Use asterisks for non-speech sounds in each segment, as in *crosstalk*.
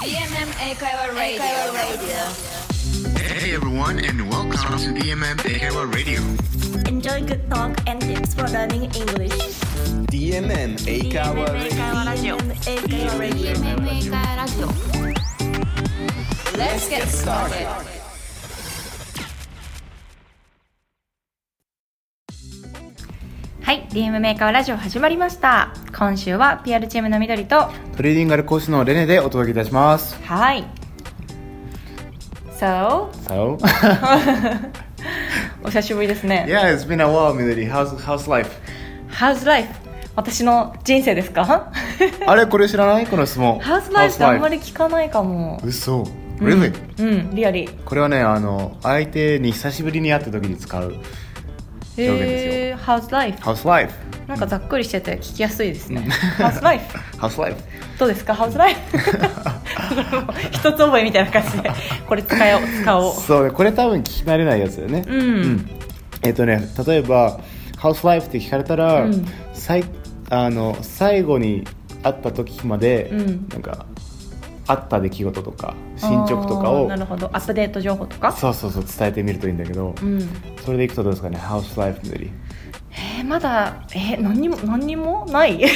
DMM 英会話 Radio. Hey everyone, and welcome to DMM Ehewa Radio. Enjoy good talk and tips for learning English. DMM 英会話 Radio. Radio. DMM 英会話ラジオ Let's get started. はい、DM メーカーラジオ始まりました。今週は PR チームの緑と、トレーディングアル講師のレネでお届けいたします。はい。So, So, *laughs* お久しぶりですね。yeah, it's been a while, 緑。How's, how's life? How's life? 私の人生ですか？*laughs* あれ？これ知らない？この質問。How's life? ってあんまり聞かないかも。嘘。Really? うん、リアリー。これはね、あの、相手に久しぶりに会った時に使う表現ですよ。えー、How's life? How's life? なんかざっくりしてて聞きやすいですね。How's life? *laughs* How's life? どうですか？How's life? *laughs* 一つ覚えみたいな感じで、これ使おう、使おう。そうね、これ多分聞き慣れないやつだよね。うん。えっとね、例えば、How's life? って聞かれたら、うんさいあの最後に会った時まで、うんなんか、あった出来事とか、進捗とかをな、るほど。アップデート情報とか？そうそうそう、伝えてみるといいんだけど、うん。それでいくとどうですかね？How's life 緑えー、まだえー、何にも何にもない？*laughs*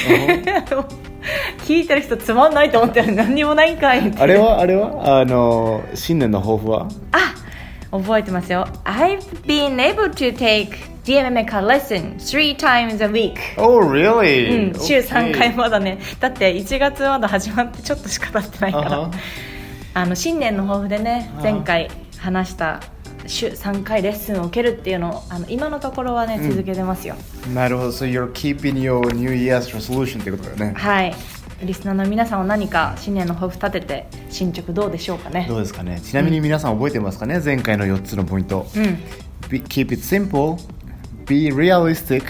聞いてる人つまんないと思ってる。何にもないんかいあれはあれは？あの新年の抱負は？あ覚えてますよ。I've been able to take DMMA lesson three times a week. Oh う really? ん、週3回まだね。だって1月まだ始まってちょっとしか経ってないから。あはあの新年の抱負でね前回話した週3回レッスンを受けるっていうのをあの今のところはね続けてますよ、なるほど。So you're keeping your New Year's resolution ってことだよね。はい。リスナーの皆さんは何か新年の抱負立てて進捗どうでしょうかね。どうですかね。ちなみに皆さん覚えてますかね？前回の4つのポイント、うん。Keep it simple Be realistic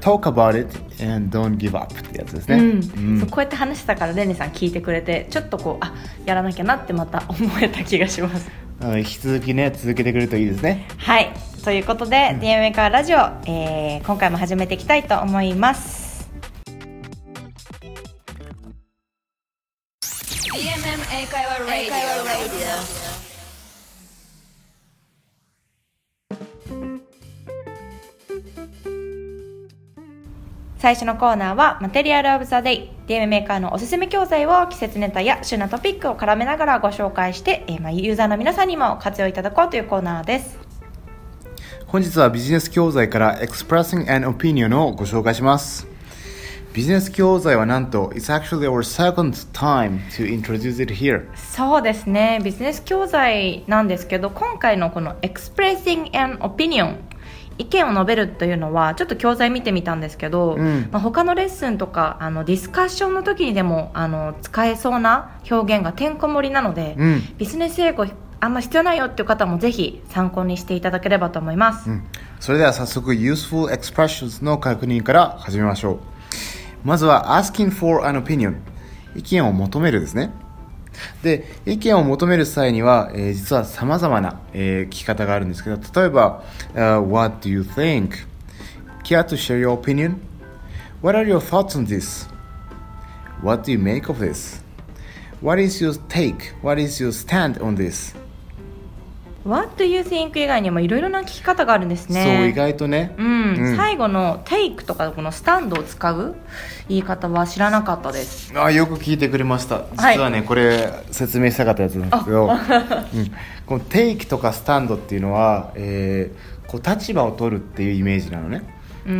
Talk about it and don't give up ってやつですね、うん。そうこうやって話したからレネさん聞いてくれてちょっとこうあやらなきゃなってまた思えた気がします。*laughs* 引き続きね続けてくれるといいですね。はい。ということで、DMA からラジオ、えー今回も始めていきたいと思います。英会話 Radio. 最初のコーナーはマテリアルオブザデイ DM メーカーのおすすめ教材を季節ネタや旬なトピックを絡めながらご紹介して、えーまあ、ユーザーの皆さんにも活用いただこうというコーナーです。本日はビジネス教材から Expressing an Opinion をご紹介します。ビジネス教材はなんと It's actually our second time to introduce it here. そうですね。ビジネス教材なんですけど今回のこの Expressing an Opinion 意見を述べるというのはちょっと教材見てみたんですけど、うん。まあ、他のレッスンとかあのディスカッションの時にでもあの使えそうな表現がてんこ盛りなので、うん。ビジネス英語あんま必要ないよっていう方もぜひ参考にしていただければと思います、うん。それでは早速 Useful Expressions の確認から始めましょう。まずは Asking for an opinion 意見を求めるですねで意見を求める際には、えー実は様々な、えー聞き方があるんですけど例えば、uh, What do you think? Care to share your opinion? What are your thoughts on this? What do you make of this? What is your take? What is your stand on this? What do you think 以外にもいろいろな聞き方があるんですね。そう意外とね、うん、うん。最後の take とかこのスタンドを使う言い方は知らなかったです。あよく聞いてくれました。実はね、これ説明したかったやつなんですけど、うん、このテイクとかスタンドっていうのは、えーこう立場を取るっていうイメージなのね。う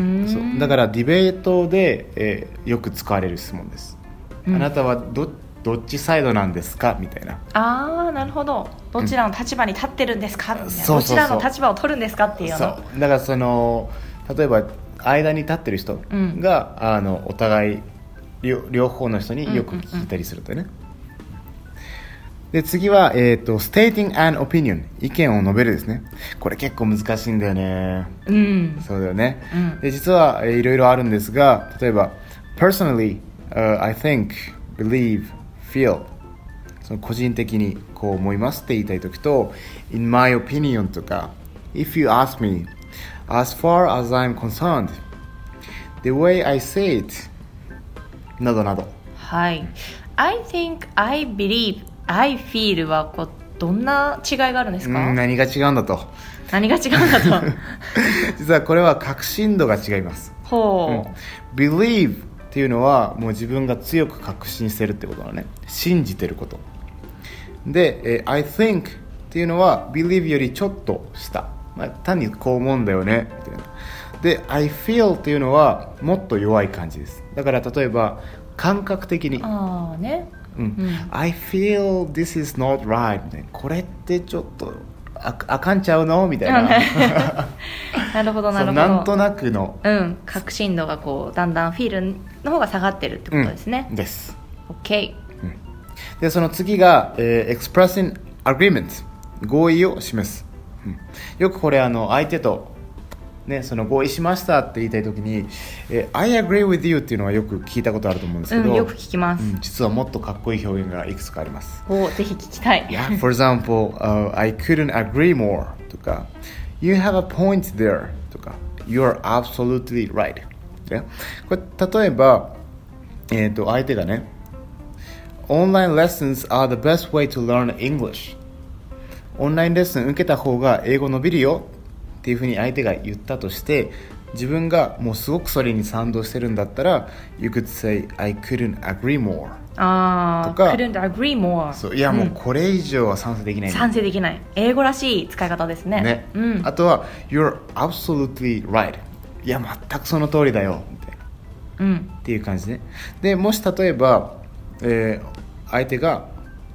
だからディベートで、えーよく使われる質問です、あなたはどどっちサイドなんですか？みたいな。ああなるほど。どちらの立場に立ってるんですか、うそうそうどちらの立場を取るんですかっていうそな。う。だからその例えば間に立ってる人うん。が、あのお互い両両方の人によく聞いたりするとね、で次は、えー、と stating an opinion 意見を述べるですね。これ結構難しいんだよね。うん。そうだよね、うん。で実は、えーいろいろあるんですが例えば personally、uh, I think believe feel その個人的にこう思いますって言いたい時と in my opinion とか if you ask me as far as I'm concerned the way I say it などなどはい I think, I believe, I feel はこうどんな違いがあるんですか、うん何が違うんだと何が違うんだと実はこれは確信度が違います、ほう、believe っていうのはもう自分が強く確信してるってことなのね。信じてること。で、えー I think っていうのは believe よりちょっと下、まあ、単にこう思うんだよね。みたいなで I feel っていうのはもっと弱い感じです。だから例えば感覚的に。ああね。うん。うん。I feel this is not right みたいな。これってちょっとああかんちゃうの？みたいな。*laughs* なるほどなるほど。なんとなくの。うん。確信度がこうだんだんフィールの方が下がってるってことですね、うん。です。OK でその次が、えー expressing agreement 合意を示す、うん。よくこれあの相手と、ね、その合意しましたって言いたい時に、えー I agree with you っていうのはよく聞いたことあると思うんですけど、うんよく聞きます、うん実はもっとかっこいい表現がいくつかありますおぜひ聞きたい Yeah, for example, uh, I couldn't agree more とか You have a point there とか You're absolutely right、Yeah? これ例えば、えー、と相手がね Online lessons are the best way to learn English オンラインレッスン受けた方が英語伸びるよっていうふうに相手が言ったとして自分がもうすごくそれに賛同してるんだったら You could say I couldn't agree more. ああとか couldn't agree more. そういやもうこれ以上は賛成できない賛成できない。英語らしい使い方ですね。ね、うん。あとは「You're absolutely right」いや全くその通りだよ。みたいなうん。っていう感じね。でもし例えば、えー相手が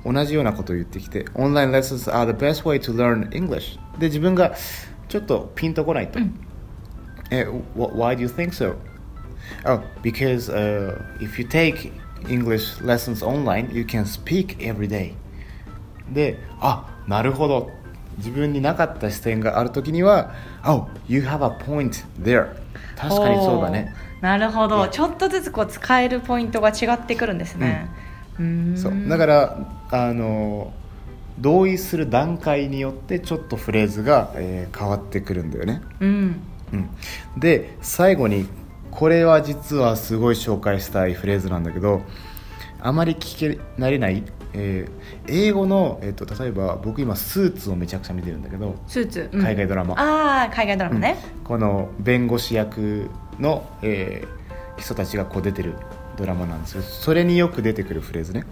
同じようなことを言ってきて「Online lessons are the best way to learn English」で自分がちょっとピンとこないと「え wh- Why do you think so?」Oh, because、uh, if you take English lessons online, you can speak every day. で、あ、なるほど。自分になかった視点があるときには、Oh, you have a point there. 確かにそうだね。なるほどちょっとずつこう使えるポイントが違ってくるんですねうーんそう。だから、あの、同意する段階によってちょっとフレーズが、えー変わってくるんだよね。うん。うん、で最後にこれは実はすごい紹介したいフレーズなんだけどあまり聞け慣れない、えー英語の、えー、と例えば僕今スーツをめちゃくちゃ見てるんだけどスーツ、うん。海外ドラマ。ああ海外ドラマね、この弁護士役の、えー人たちがこう出てるドラマなんですけどそれによく出てくるフレーズね。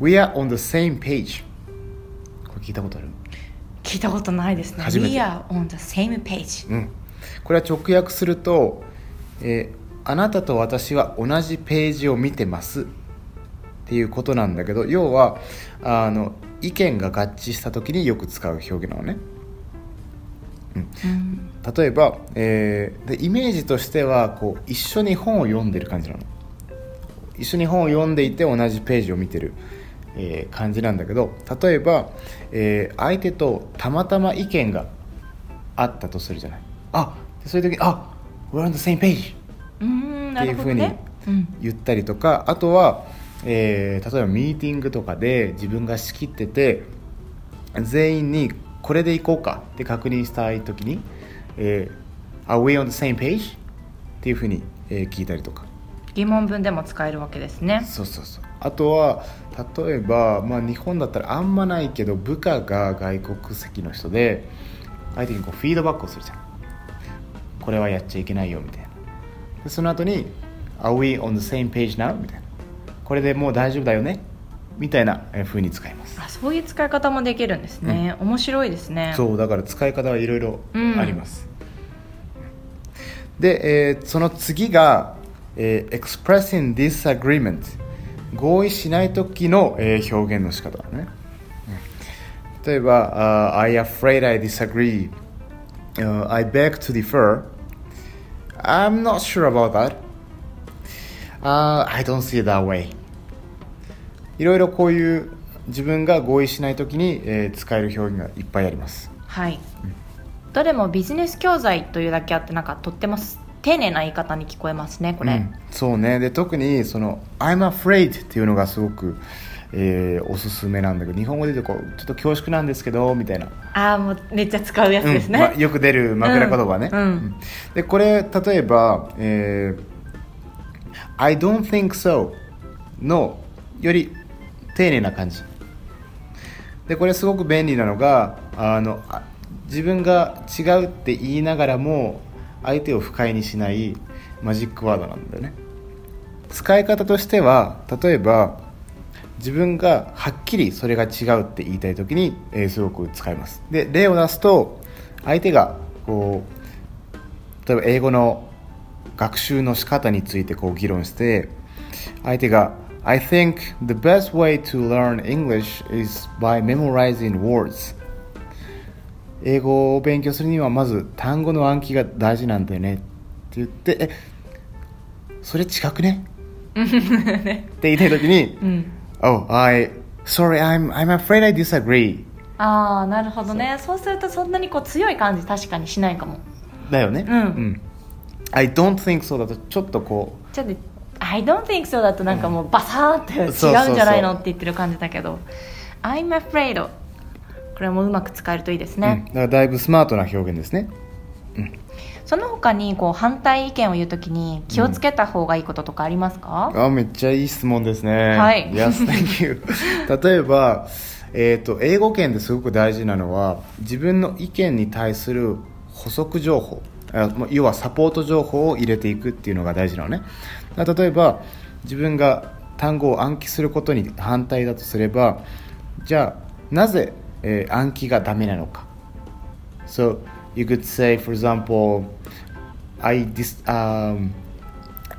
We are on the same page 聞いたことある？聞いたことないですね。初めて。We are on the same page. うん、これは直訳すると、えーあなたと私は同じページを見てます。っていうことなんだけど要はあの意見が合致した時によく使う表現なのね、うん、例えば、えーでイメージとしてはこう一緒に本を読んでる感じなの。一緒に本を読んでいて同じページを見てる、えー感じなんだけど例えば、えー相手とたまたま意見があったとするじゃない。あでそういう時にあ We're on the same page っていうふうに言ったりとかあとは、えー例えばミーティングとかで自分が仕切ってて全員にこれでいこうかって確認したい時に、えー Are we on the same page? っていうふうに、えー聞いたりとか疑問文でも使えるわけですね。そうそうそう。あとは例えば、まあ、日本だったらあんまないけど部下が外国籍の人で相手にこうフィードバックをするじゃん。これはやっちゃいけないよみたいな。でその後に「Are we on the same page now?」みたいな。これでもう大丈夫だよね？みたいなえー風に使います。あそういう使い方もできるんですね、面白いですね。そうだから使い方はいろいろうんあります、で、えーその次が、えー expressing disagreement 合意しない時の、えー表現の仕方だね、うん例えば、uh, I afraid I disagree、Uh, I beg to differ I'm not sure about that、Uh, I don't see it that way いろいろこういう自分が合意しない時に、えー使える表現がいっぱいありますはい、どれもビジネス教材というだけあってなんかとっても丁寧な言い方に聞こえますねこれ、うんそうね。で特にその「I'm afraid」っていうのがすごく、えーおすすめなんだけど日本語で言うとこうちょっと恐縮なんですけどみたいな、ああもうめっちゃ使うやつですね、うんまよく出る枕言葉ね、うん。でこれ例えば、えー I don't think so」のより丁寧な感じ。でこれすごく便利なのがあのあ自分が違うって言いながらも相手を不快にしないマジックワードなんだよね。使い方としては例えば自分がはっきりそれが違うって言いたい時に、えすごく使います。で例を出すと相手がこう例えば英語の学習の仕方についてこう議論して相手が I think the best way to learn English is by memorizing words. 英語を勉強するにはまず単語の暗記が大事なんだよねって言ってえそれ違く *laughs* ね？って言いたい時に、Oh, I sorry, I'm I'm afraid I disagree. ああなるほどね。そう。するとそんなにこう強い感じ確かにしないかも。だよね。うん、I don't think so だとちょっとこちょっと「I don't think so」だとなんかもうバサーって違うんじゃないのって言ってる感じだけど「I'm afraid」これもうまく使えるといいですう、ね。うん、だ、からだいぶスマートな表現ですね。その他にこう反対意見を言うときに気をつけた方がいいこととかありますか、あめっちゃいい質問ですね。はい。Yes, thank you. *laughs* 例えば、えー、と英語圏ですごく大事なのは自分の意見に対する補足情報。要はサポート情報を入れていくっていうのが大事なのね。だ例えば自分が単語を暗記することに反対だとすればじゃあなぜ、えー暗記がダメなのか So you could say, for example, I dis- um,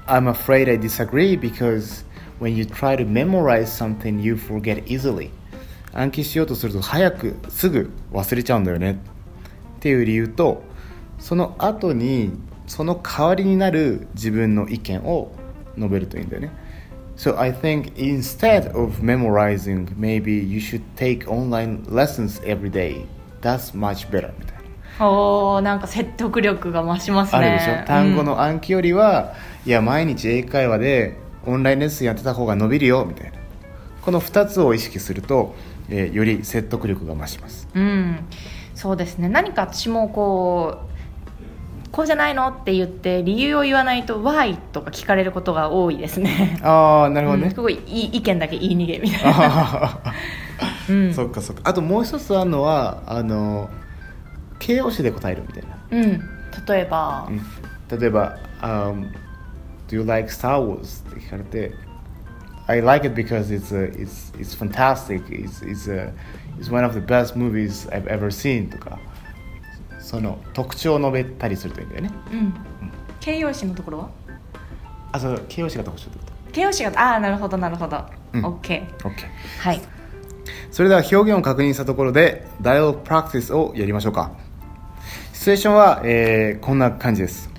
I'm afraid I disagree because when you try to memorize something, you forget easily. 暗記しようとすると早くすぐ忘れちゃうんだよねっていう理由とその後にその代わりになる自分の意見を述べるといいんだよね So I think instead of memorizing maybe you should take online lessons every day. That's much better. みたいなおーなんか説得力が増しますね。あるでしょ？単語の暗記よりは、いや毎日英会話でオンラインレッスンやってた方が伸びるよみたいな。この2つを意識すると、えーより説得力が増します。うん、うん。そうですね。何か私もこうこうじゃないの？って言って理由を言わないと「Why?」とか聞かれることが多いですね。ああなるほどね。うん。す、ごいいい意見だけ言い逃げみたいな。うん。そっかそっか。あともう一つあるのはあの形容詞で答えるみたいな、うん。例えば、うん。例えば、um, Do you like Star Wars? って聞かれて I like it because it's, a, it's, it's fantastic. It's, it's, a, it's one of the best movies I've ever seen とかその特徴を述べたりするといいんだよね。うん、形容詞のところは？あそう形容詞が特徴ってこ形容詞がああなるほどなるほど、うん。OK と OK はい。それでは表現を確認したところで Dialogue Practice をやりましょうか。シチュエーションは、えーこんな感じです。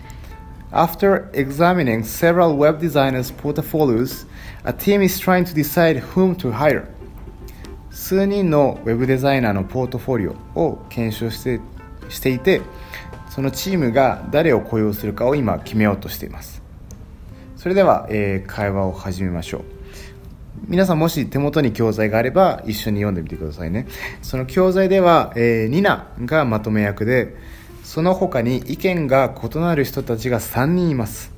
After examining several web designers' portfolios, a team is trying to decide whom to hire. 数人のウェブデザイナーのポートフォリオを検証してしていて、そのチームが誰を雇用するかを今決めようとしています。それでは、えー会話を始めましょう。皆さんもし手元に教材があれば一緒に読んでみてくださいねその教材では、えーニナがまとめ役でその他に意見が異なる人たちが3人います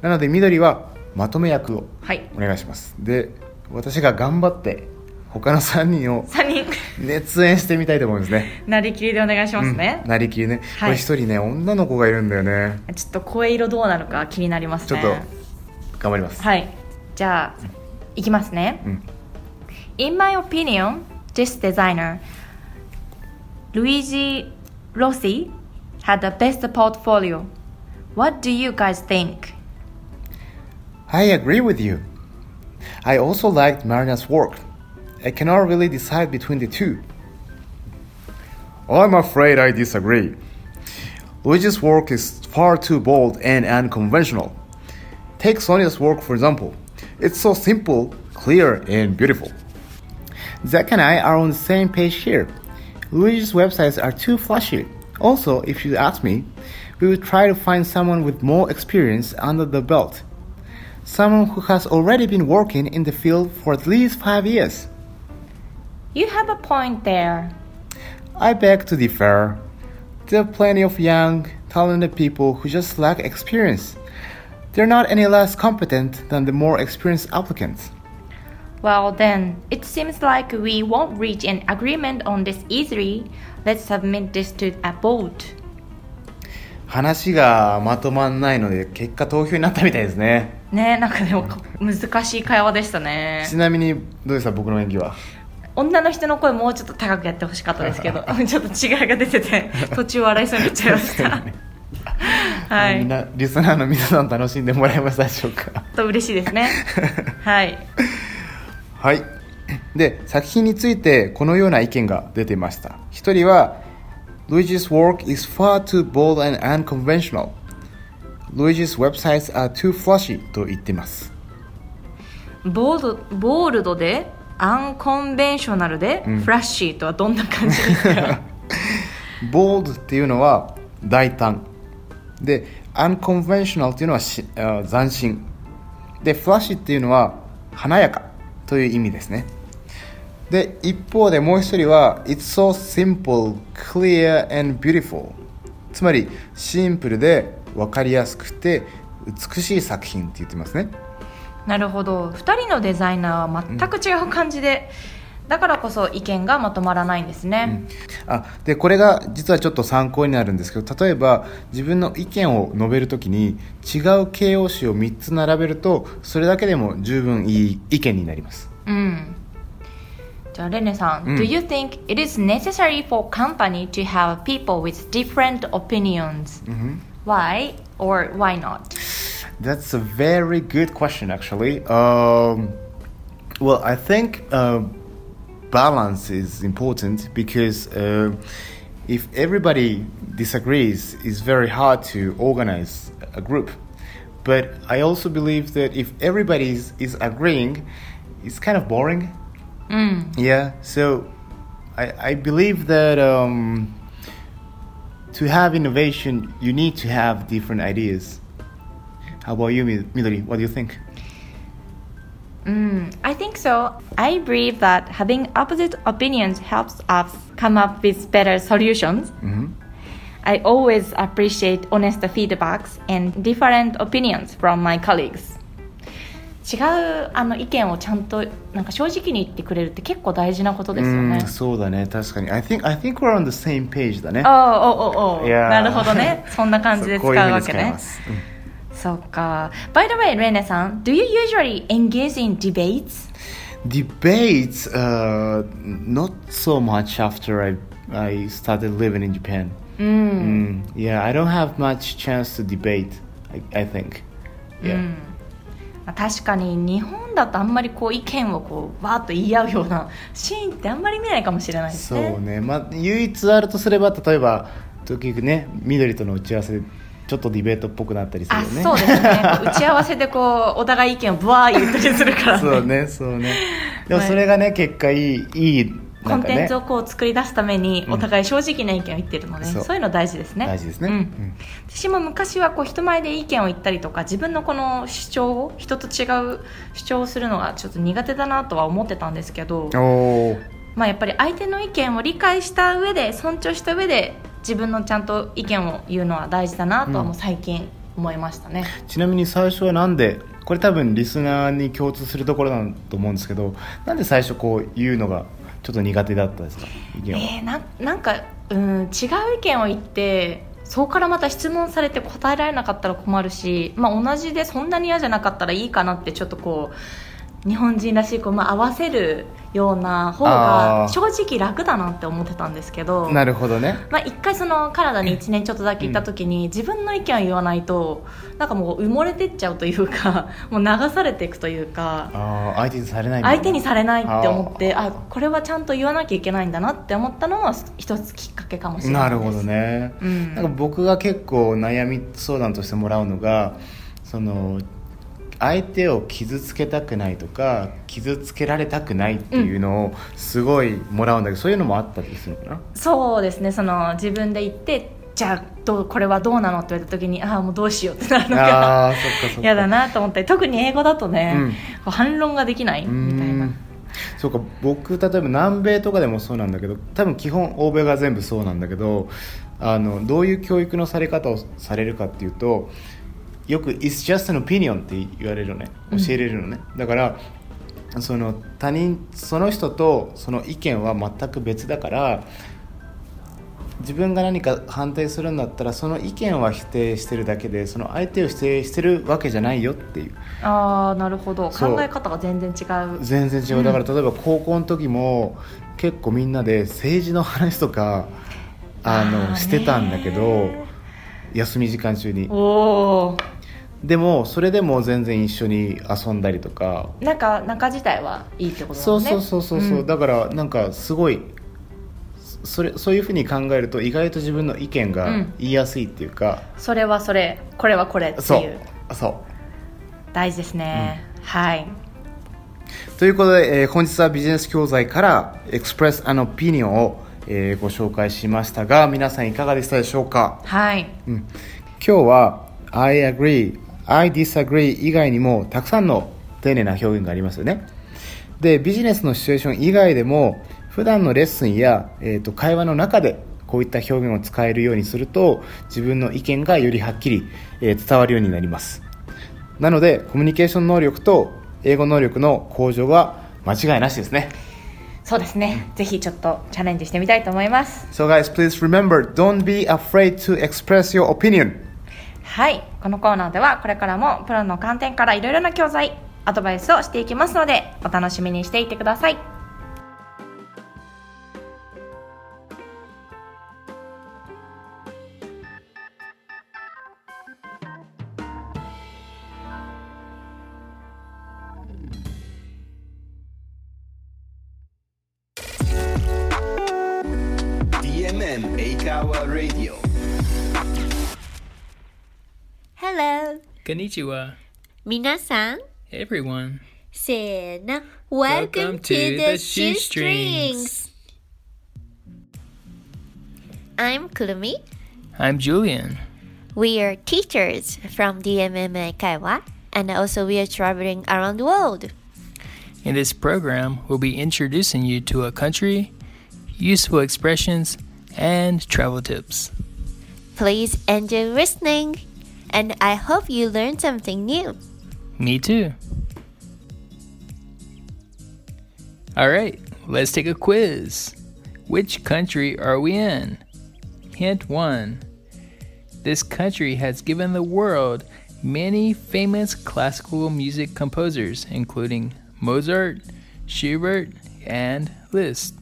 なので緑はまとめ役をはいお願いしますで私が頑張って他の3人を3人熱演してみたいと思いますねなりきりでお願いしますね、なりきりね、はいこれ一人ね女の子がいるんだよねちょっと声色どうなるか気になりますねちょっと頑張ります、はいじゃあいきますね、うん In my opinion this designer Luigi Rossi had the best portfolio What do you guys think? I agree with you. I also liked Marina's work. I cannot really decide between the two. I'm afraid I disagree. Luigi's work is far too bold and unconventional. Take Sonia's work for example. It's so simple, clear, and beautiful. Zach and I are on the same page here. Luigi's websites are too flashy. Also, if you ask me, we would try to find someone with more experience under the belt. Someone who has already been working in the field for at least five years. You have a point there I beg to differ. There are plenty of young, talented people who just lack experience. They're not any less competent than the more experienced applicants. Well, then, it seems like we won't reach an agreement on this easily. Let's submit this to a vote. 話がまとまんないので結果投票になったみたいですねねなんかでも難しい会話でしたねちなみにどうでした僕の演技は 女の人の声もうちょっと高くやってほしかったですけどちょっと違いが出てて *laughs* 途中笑いそうになっちゃいました。*laughs* はい。みんなリスナーの皆さん楽しんでもらえましたでしょうか？と嬉しいですね。*laughs* はい。はい。で作品についてこのような意見が出ていました。一人は Luigi's work is far too bold and unconventional. Luigi's websites are too flashy と言っています。ボールドボールドでアンコンベンショナルで、フラッシーとはどんな感じですか？*laughs* bold っていうのは大胆。で unconventional っていうのはしあ斬新。で flashy っていうのは華やかという意味ですね。で一方でもう一人は It's so simple, clear and beautiful. つまりシンプルで分かりやすくて美しい作品って言ってますねなるほど。2人のデザイナーは全く違う感じで、だからこそ意見がまとまらないんですね、あでこれが実はちょっと参考になるんですけど例えば自分の意見を述べるときに違う形容詞を3つ並べるとそれだけでも十分いい意見になります。うん。じゃあレネさん、うん。Do you think it is necessary for company to have people with different opinions?、Why or why not? That's a very good question, actually. Um, well, I think uh, balance is important because uh, if everybody disagrees, it's very hard to organize a group. But I also believe that if everybody is, is agreeing, it's kind of boring. Yeah, so I, I believe that um, to have innovation, you need to have different ideas. How about you, Mi- Midori? What do you think? Mm, I think so. I believe that having opposite opinions helps us come up with better solutions. I always appreciate honest feedbacks and different opinions from my colleagues. 違うあの意見をちゃんとなんか正直に言ってくれるって結構大事なことですよね。そうだね、確かに。I think, I think we're on the same page だね。おおおおなるほどね。そんな感じで使うわけねそうか。By the way, レネさん、Do you usually engage in debates? Debates, uh, not so much after I, I started living in Japan. Mm, yeah, I don't have much chance to debate, I, I think. Yeah. まあ確かに日本だとあんまりこう意見をこうわーっと言い合うようなシーンってあんまり見ないかもしれないですね。そうね、まあ、唯一あるとすれば例えば時々ね緑との打ち合わせでちょっとディベートっぽくなったりするあよね。そうですね。打ち合わせでこうお互い意見をブワー言ったりするから、ね、そうねそうね。でもそれがね結果いいいいコンテンツをこう作り出すためにお互い正直な意見を言ってるので、そう。いうの大事ですね。大事ですね。うん。うん。私も昔はこう人前で意見を言ったりとか自分のこの主張を人と違う主張をするのがちょっと苦手だなとは思ってたんですけど、まあ、やっぱり相手の意見を理解した上で尊重した上で自分のちゃんと意見を言うのは大事だなとはもう最近思いましたね、ちなみに最初はなんでこれ多分リスナーに共通するところだと思うんですけどなんで最初こう言うのがちょっと苦手だったですか？意見は、えー、ななんか、うん、違う意見を言ってそこからまた質問されて答えられなかったら困るし、まあ、同じでそんなに嫌じゃなかったらいいかなってちょっとこう日本人らしいこう、まあ、合わせるような方が正直楽だなって思ってたんですけどなるほどね。まあ、一回そのカナダに1年ちょっとだけ行った時に自分の意見を言わないとなんかもう埋もれてっちゃうというか *laughs* もう流されていくというか相手にされない相手にされないって思ってあこれはちゃんと言わなきゃいけないんだなって思ったのは一つきっかけかもしれなです。ないるほどね、うん。なんか僕が結構悩み相談としてもらうのがその相手を傷つけたくないとか傷つけられたくないっていうのをすごいもらうんだけど、そういうのもあったりするのかな？そうですね。その自分で言ってじゃあどうこれはどうなの？って言われた時にああもうどうしようってなるのがあーそっかそっか。嫌だなと思って。特に英語だとね、うん。反論ができないみたいな。そうか。僕例えば南米とかでもそうなんだけど多分基本欧米が全部そうなんだけどあのどういう教育のされ方をされるかっていうとよく「It's just an opinion」って言われるのね。教えれるのね、だからその他人その人とその意見は全く別だから自分が何か反対するんだったらその意見は否定してるだけでその相手を否定してるわけじゃないよっていう。ああなるほど。考え方が全然違う。全然違う。だから例えば高校の時も結構みんなで政治の話とかあのしてたんだけど休み時間中に。おおでもそれでも全然一緒に遊んだりとか。なんか中自体はいいってことだもんね。そうそうそうそうそう、ん。だからなんかすごいそれそういうふうに考えると意外と自分の意見がうん。言いやすいっていうか、それはそれこれはこれってそいう。う。そう。大事ですね、はい。ということで、えー本日はビジネス教材から「Express an Opinion を」えーご紹介しましたが皆さんいかがでしたでしょうか、はい。うん、今日は「I agree」「I disagree」以外にもたくさんの丁寧な表現がありますよね。でビジネスのシチュエーション以外でも普段のレッスンや、えー、と会話の中でこういった表現を使えるようにすると自分の意見がよりはっきり、えー伝わるようになります。なのでコミュニケーション能力と英語能力の向上は間違いなしですね。そうですね。ぜひちょっとチャレンジしてみたいと思います。So guys please remember don't be afraid to express your opinion はい。このコーナーではこれからもプロの観点からいろいろな教材アドバイスをしていきますのでお楽しみにしていてください。DMM 英会話 Radio Hello. Konnichiwa. Minasan. Everyone. Sena. Welcome, Welcome to, to, the, Shoestrings. I'm Kurumi. I'm Julian. We are teachers from the MMA Kaiwa, and also we are traveling around the world. In this program, we'll be introducing you to a country, useful expressions, and travel tips. Please enjoy listening and I hope you learned something new. Me too. All right, let's take a quiz. Which country are we in? Hint 1. This country has given the world many famous classical music composers, including Mozart, Schubert, and Liszt.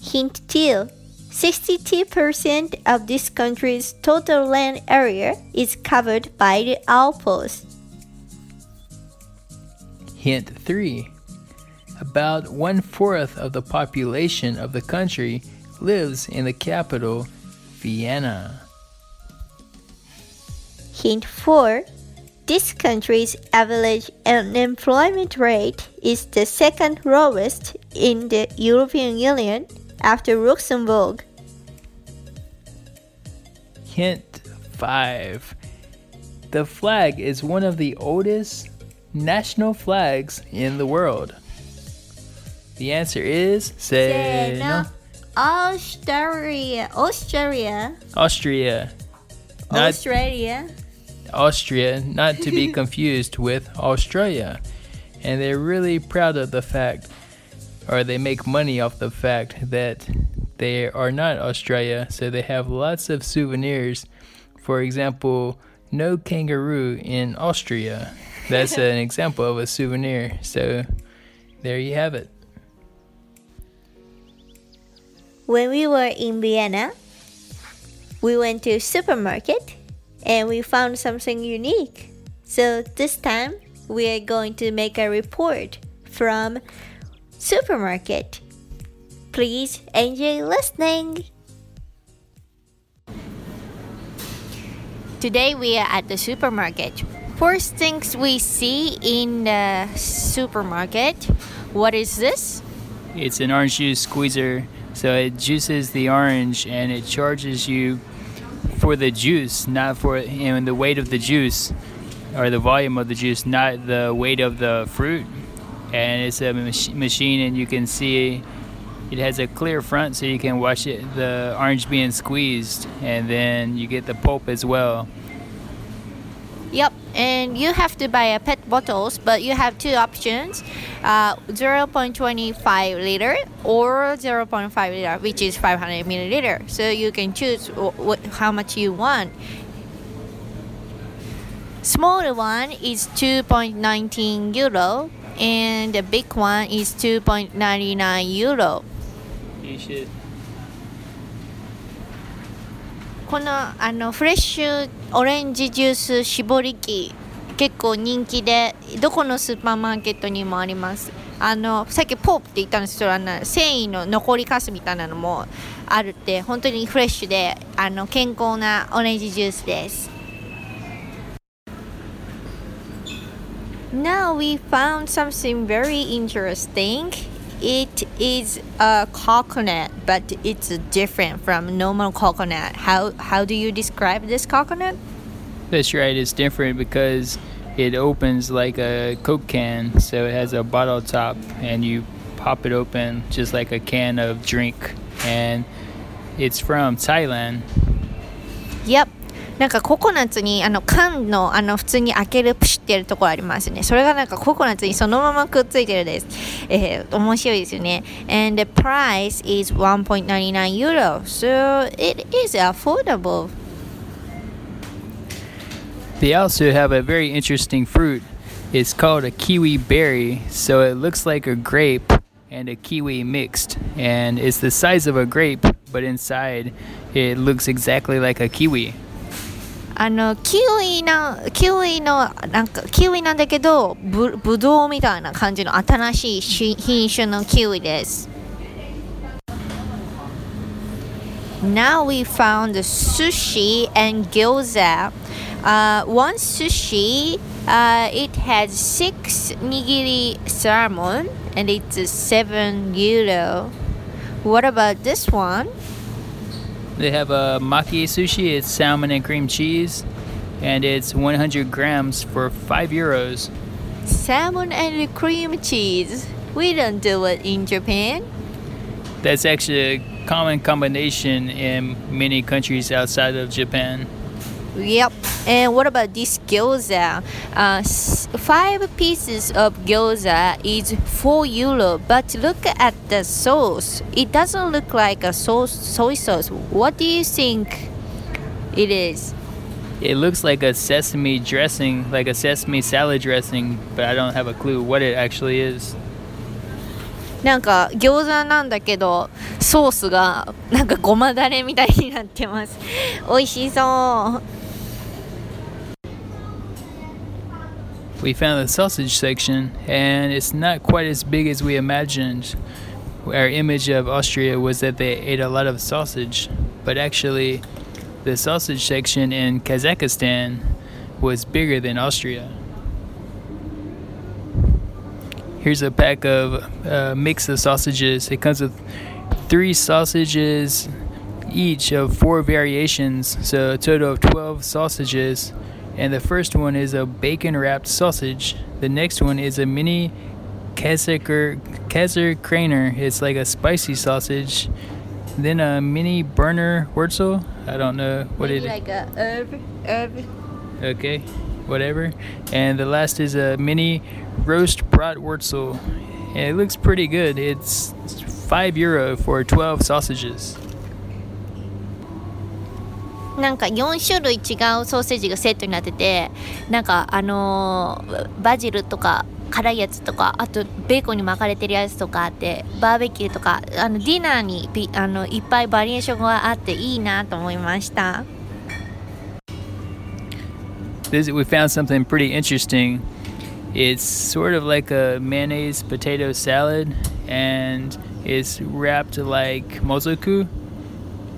Hint 2. 62% of this country's total land area is covered by the Alps. Hint 3. About one fourth of the population of the country lives in the capital, Vienna. Hint 4. This country's average unemployment rate is the second lowest in the European Union after Luxembourg. Hint 5. The flag is one of the oldest national flags in the world. The answer is say no. Australia. Australia. Austria. Not Australia. Austria, not to be *laughs* confused with Australia. And they're really proud of the fact, or they make money off the fact that they are not Australia, so they have lots of souvenirs. For example, no kangaroo in Austria. That's an *laughs* example of a souvenir. So there you have it. When we were in Vienna, we went to supermarket and we found something unique. So this time we are going to make a report from supermarket. Please enjoy listening. Today we are at the supermarket. First things we see in the supermarket. What is this? It's an orange juice squeezer, so it juices the orange and it charges you for the juice, not for know, the weight of the juice or the volume of the juice, not the weight of the fruit. And it's a mach- machine, and you can see it has a clear front, so you can watch it, the orange being squeezed, and then you get the pulp as well. Yep, and you have to buy a pet bottles, but you have two options: uh, 0.25 liter or 0.5 liter, which is 500 milliliter. So you can choose wh- what, how much you want. Smaller one is 2.19 euro, and the big one is 2.99 euro. このあのフレッシュオレンジジュース絞り器結構人気でどこのスーパーマーケットにもあります。あのさっきポープって言ったんですけどあの繊維の残りかすみたいなのもあるって本当にフレッシュであの健康なオレンジジュースです。Now we found something very interesting. It is a coconut, but it's different from normal coconut. How how do you describe this coconut? That's right. It's different because it opens like a Coke can, so it has a bottle top, and you pop it open just like a can of drink. And it's from Thailand. Yep. なんかココナッツにあの缶のあの普通に開けるプシュってやるところありますね。それがなんかココナッツにそのままくっついてるです。えー、面白いですよね。And the price is 1.99 euro. So it is affordable. They also have a very interesting fruit. It's called a kiwi berry, so it looks like a grape and a kiwi mixed. And it's the size of a grape, but inside it looks exactly like a kiwi. あのキウイなキウイのなんかキウイなんだけどぶぶどうみたいな感じの新しいし品種のキウイです。Now we found the sushi and gyoza. Uh, one sushi, uh, it has six nigiri salmon and it's seven euro. What about this one? They have a maki sushi, it's salmon and cream cheese, and it's 100 grams for 5 euros. Salmon and cream cheese. We don't do it in Japan. That's actually a common combination in many countries outside of Japan. Yep. And what about this gyoza? Uh, s- five pieces of gyoza is four euro. But look at the sauce. It doesn't look like a sauce, soy sauce. What do you think it is? It looks like a sesame dressing, like a sesame salad dressing, but I don't have a clue what it actually is. なんか餃子なんだけどソースがなんかごまだれみたいになってます美味しそう We found the sausage section, and it's not quite as big as we imagined. Our image of Austria was that they ate a lot of sausage, but actually, the sausage section in Kazakhstan was bigger than Austria. Here's a pack of uh, mix of sausages. It comes with three sausages each of four variations, so a total of 12 sausages. And the first one is a bacon wrapped sausage. The next one is a mini Kazar Kraner. It's like a spicy sausage. Then a mini burner wurzel. I don't know what it is. like a herb, herb. Okay, whatever. And the last is a mini roast bratwurzel. And it looks pretty good. It's 5 euro for 12 sausages. なんか4種類違うソーセージがセットになっててなんかあのーバジルとか辛いやつとかあとベーコンに巻かれてるやつとかあってバーベキューとかあのディナーにピあのいっぱいバリエーションがあっていいなと思いました We found something pretty interesting. It's sort of like a mayonnaise potato salad, and it's wrapped like mozoku,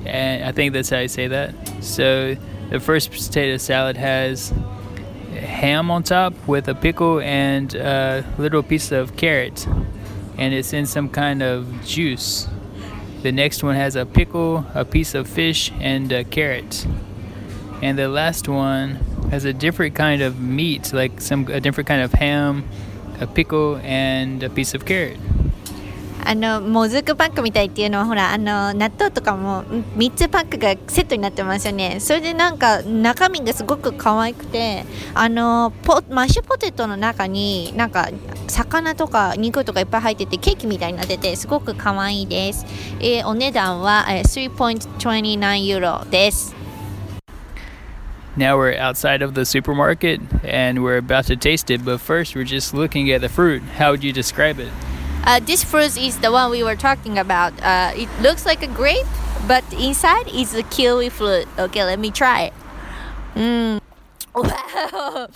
and I think that's how you say that. So the first potato salad has ham on top with a pickle and a little piece of carrot, and it's in some kind of juice. The next one has a pickle, a piece of fish, and a carrot. And the last one has a different kind of meat, like some a different kind of ham, a pickle, and a piece of carrot. あのもずくパックみたいっていうのはほらあの納豆とかも3つパックがセットになってますよねそれでなんか中身がすごく可愛くてあのポマッシュポテトの中になんか魚とか肉とかいっぱい入っててケーキみたいになっててすごく可愛いです、えーお値段は、えー3.29ユーロです Now we're outside of the supermarket and we're about to taste it, but first we're just looking at the fruit. How would you describe it? Uh, this fruit is the one we were talking about. Uh, it looks like a grape, but inside is a kiwi fruit. Okay, let me try it. Mm. *laughs* Wow,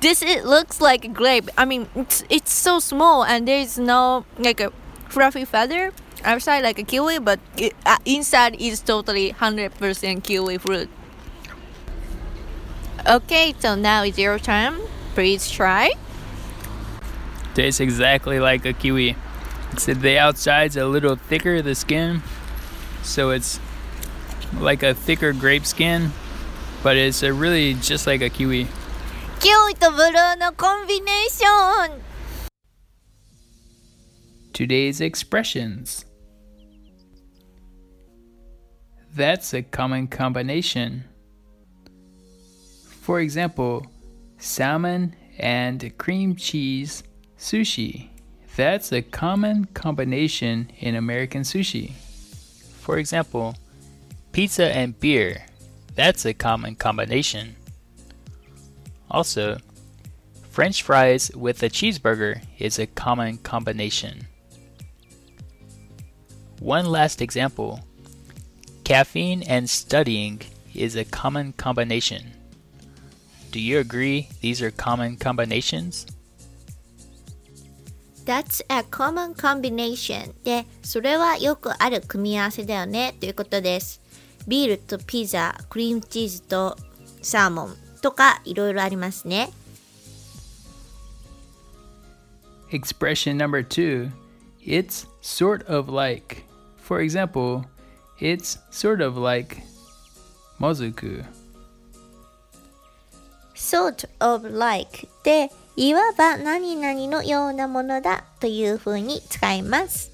this it looks like a grape. I mean, it's it's so small and there's no like a fluffy feather outside like a kiwi, but it, uh, inside is totally hundred percent kiwi fruit. Okay, so now it's your turn. Please try. Tastes exactly like a kiwi. It's the outside's a little thicker, the skin, so it's like a thicker grape skin, but it's a really just like a kiwi. キウイとブルーのコンビネーション Today's expressions. That's a common combination. For example, salmon and cream cheese sushi. That's a common combination in American sushi. For example, pizza and beer. That's a common combination. Also, French fries with a cheeseburger is a common combination. One last example caffeine and studying is a common combination. Do you agree these are common combinations? That's a common combination で、それはよくある組み合わせだよねということです。ビールとピザ、クリームチーズとサーモンとかいろいろありますね。 Expression number two it's sort of like. For example, it's sort of like mozuku. sort of like で、 いわば何々のようなものだというふうに使います。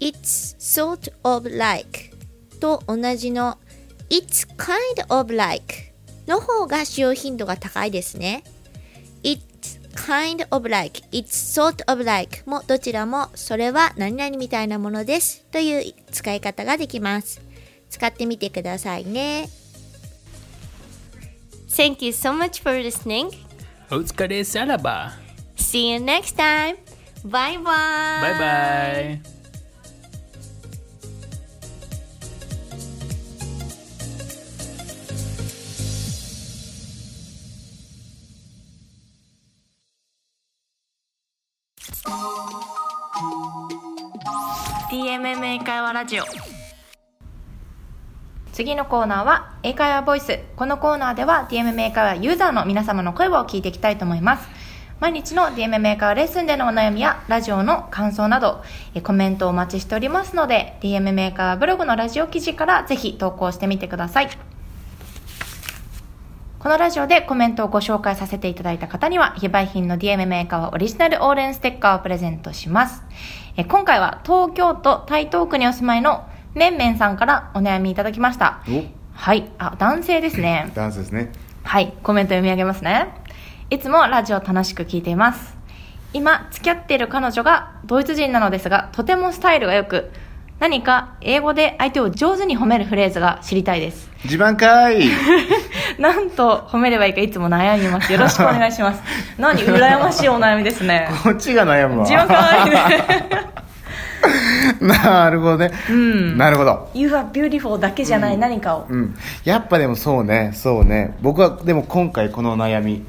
It's sort of like と同じの It's kind of like の方が使用頻度が高いですね。It's kind of like, it's sort of like もどちらもそれは何々みたいなものですという使い方ができます。使ってみてくださいね。Thank you so much for listening. Otsukare salaba. See you next time. Bye bye. Bye bye. DMM 会話ラジオ次のコーナーは英会話ボイス。このコーナーでは DMM 英会話ユーザーの皆様の声を聞いていきたいと思います。毎日の DMM 英会話レッスンでのお悩みやラジオの感想などコメントをお待ちしておりますので DMM 英会話ブログのラジオ記事からぜひ投稿してみてください。このラジオでコメントをご紹介させていただいた方には、非売品の DM メーカーはオリジナルオーレンステッカーをプレゼントします。今回は東京都台東区にお住まいのめんめんさんからお悩みいただきました。おはい。あ、男性ですね。ダンスですねはい。コメント読み上げますね。いつもラジオ楽しく聞いています。今、付き合っている彼女がドイツ人なのですが、とてもスタイルが良く、何か英語で相手を上手に褒めるフレーズが知りたいです。自慢かい *laughs* なんと褒めればいいかいつも悩みます。よろしくお願いします。*laughs* 何羨ましいお悩みですね。こっちが悩むわ自分かいね。*laughs* *laughs* なるほどね、なるほど。You are beautiful だけじゃない何かを。うん、やっぱでもそうね。そうね。僕はでも今回この悩み。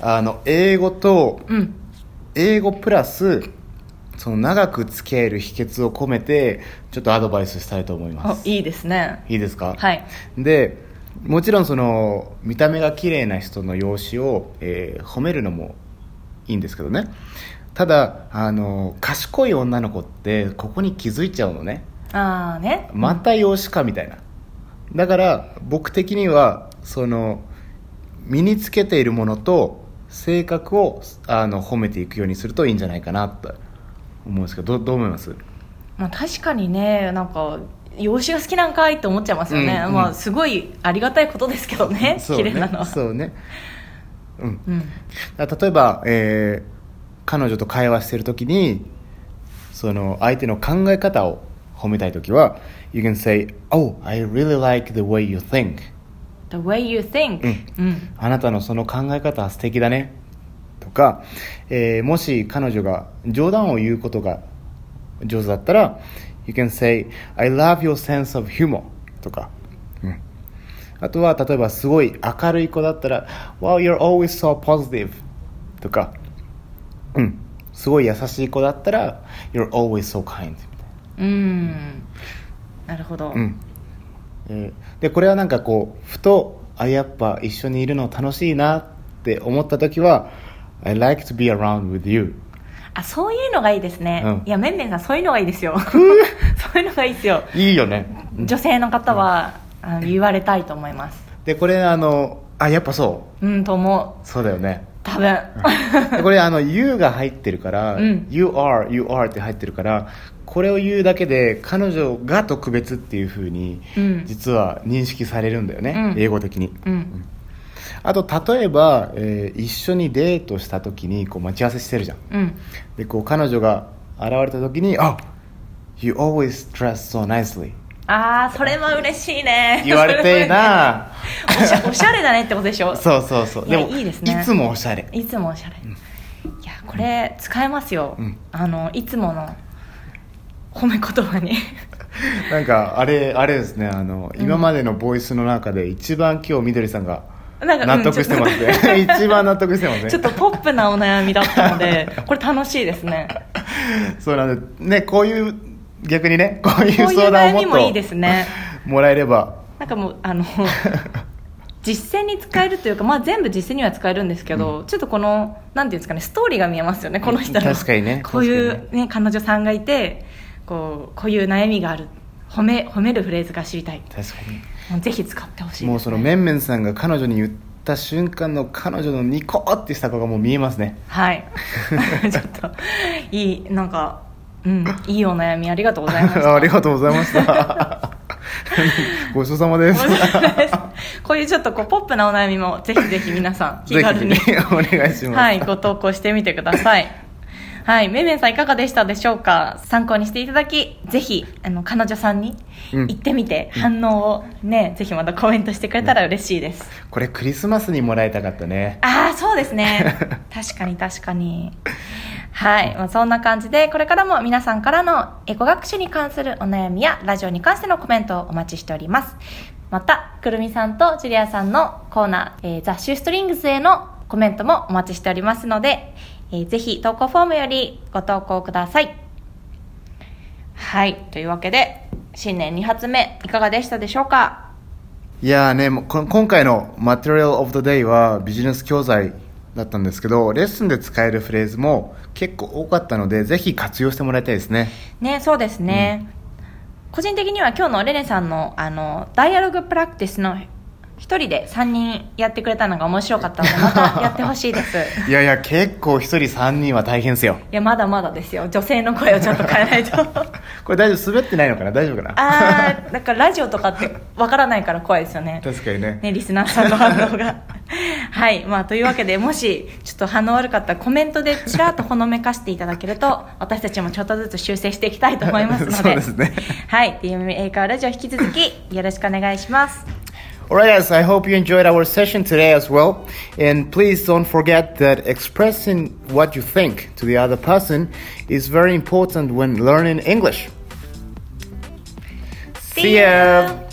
あの英語とうん。英語プラスその長く付き合える秘訣を込めてちょっとアドバイスしたいと思います。おいいですね。いいですか？はい。でもちろんその見た目が綺麗な人の容姿を、えー褒めるのもいいんですけどねただあの賢い女の子ってここに気づいちゃうのね。あーね。また容姿かみたいな。だから僕的にはその身につけているものと性格をあの褒めていくようにするといいんじゃないかなと思うんですけどどどう思います？まあ、確かにねなんか養子が好きなんかいって思っちゃいますよね、うんうん。まあすごいありがたいことですけどね綺麗なのは。そうね。うん。うん。例えば、えー彼女と会話してる時にその相手の考え方を褒めたい時は You can say Oh, I really like the way you think The way you think うん、あなたのその考え方は素敵だねとか、えーもし彼女が冗談を言うことが上手だったら You can say I love your sense of humor とか、うん、あとは例えばすごい明るい子だったら Wow, you're always so positive とか、うん、すごい優しい子だったら You're always so kind みたいな。うん。なるほど、うん。えーでこれはなんかこうふとあやっぱ一緒にいるの楽しいなって思った時は I like to be around with you あそういうのがいいですね、うん。いやめんめんさんそういうのがいいですよ。*laughs* そういうのがいいですよ。いいよね。女性の方は、あの言われたいと思います。でこれあのあやっぱそう。うんと思う。そうだよね多分。でこれあの You が入ってるから、うん。You are, You are って入ってるからこれを言うだけで彼女が特別っていうふうにうん。実は認識されるんだよね、うん。英語的に。うん。あと例えば、えー一緒にデートした時にこう待ち合わせしてるじゃん。うん。でこう彼女が現れた時に「あ You always dress so nicely ああそれは嬉しいね。言われてえな。*laughs* おしゃおしゃれだねってことでしょ？そうそうそう。でもいいですね。つもおしゃれ。いつもおしゃれ、いやこれ使えますよ、うん。あのいつもの褒め言葉に。*laughs* なんかあれあれですね。あの、今までのボイスの中で一番今日みどりさんがなんか納得してますね。*laughs* 一番納得してますねちょっとポップなお悩みだったのでこれ楽しいですね。そうなんでねこういう逆にね *laughs* こういう相談をもっともいいですね。もらえれば。なんかもうあの *laughs* 実践に使えるというか、まあ、全部実践には使えるんですけど、ちょっとこのなんていうんですかねストーリーが見えますよねこの人の。確かにね *laughs* こういう、確ね、彼女さんがいてこうこういう悩みがある。褒め褒めるフレーズが知りたい。確かに。もうぜひ使ってほしいね、もうそのめんめんさんが彼女に言った瞬間の彼女のニコってした顔がもう見えますね。はい。ちょっといいなんかうん。いいお悩みありがとうございました。*laughs* ありがとうございました。ごちそうさまです。こういうちょっとこうポップなお悩みもぜひぜひ皆さん *laughs* 気軽に。お願いします。はいご投稿してみてください。はいめめんさんいかがでしたでしょうか？参考にしていただきぜひあの彼女さんにうん。行ってみて、反応をねぜひまたコメントしてくれたら嬉しいです、これクリスマスにもらいたかったね。ああそうですね。確かに確かにはい、まあ、そんな感じでこれからも皆さんからのエゴ学習に関するお悩みやラジオに関してのコメントをお待ちしております。またくるみさんとジュリアさんのコーナー、えー、ザ・シューストリングスへのコメントもお待ちしておりますので、えーぜひ投稿フォームよりご投稿ください。はい。というわけで新年2発目いかがでしたでしょうか？いやーね今回の Material of the Day はビジネス教材だったんですけどレッスンで使えるフレーズも結構多かったのでぜひ活用してもらいたいですね。ねそうですね、個人的には今日のレネさんのあのダイアログプラクティスの一人で3人やってくれたのが面白かったのでまたやってほしいです。*laughs* いやいや結構一人3人は大変ですよ。いやまだまだですよ。女性の声をちょっと変えないと。*laughs* これ大丈夫滑ってないのかな？大丈夫かな？あーだからラジオとかってわからないから怖いですよね。確かにね。ねリスナーさんの反応が。*laughs* はいまあというわけでもしちょっと反応悪かったらコメントでちらっとほのめかしていただけると私たちもちょっとずつ修正していきたいと思いますので。そうですね。はい英会話ラジオ引き続きよろしくお願いします Alright, guys, I hope you enjoyed our session today as well. And please don't forget that expressing what you think to the other person is very important when learning English. See ya!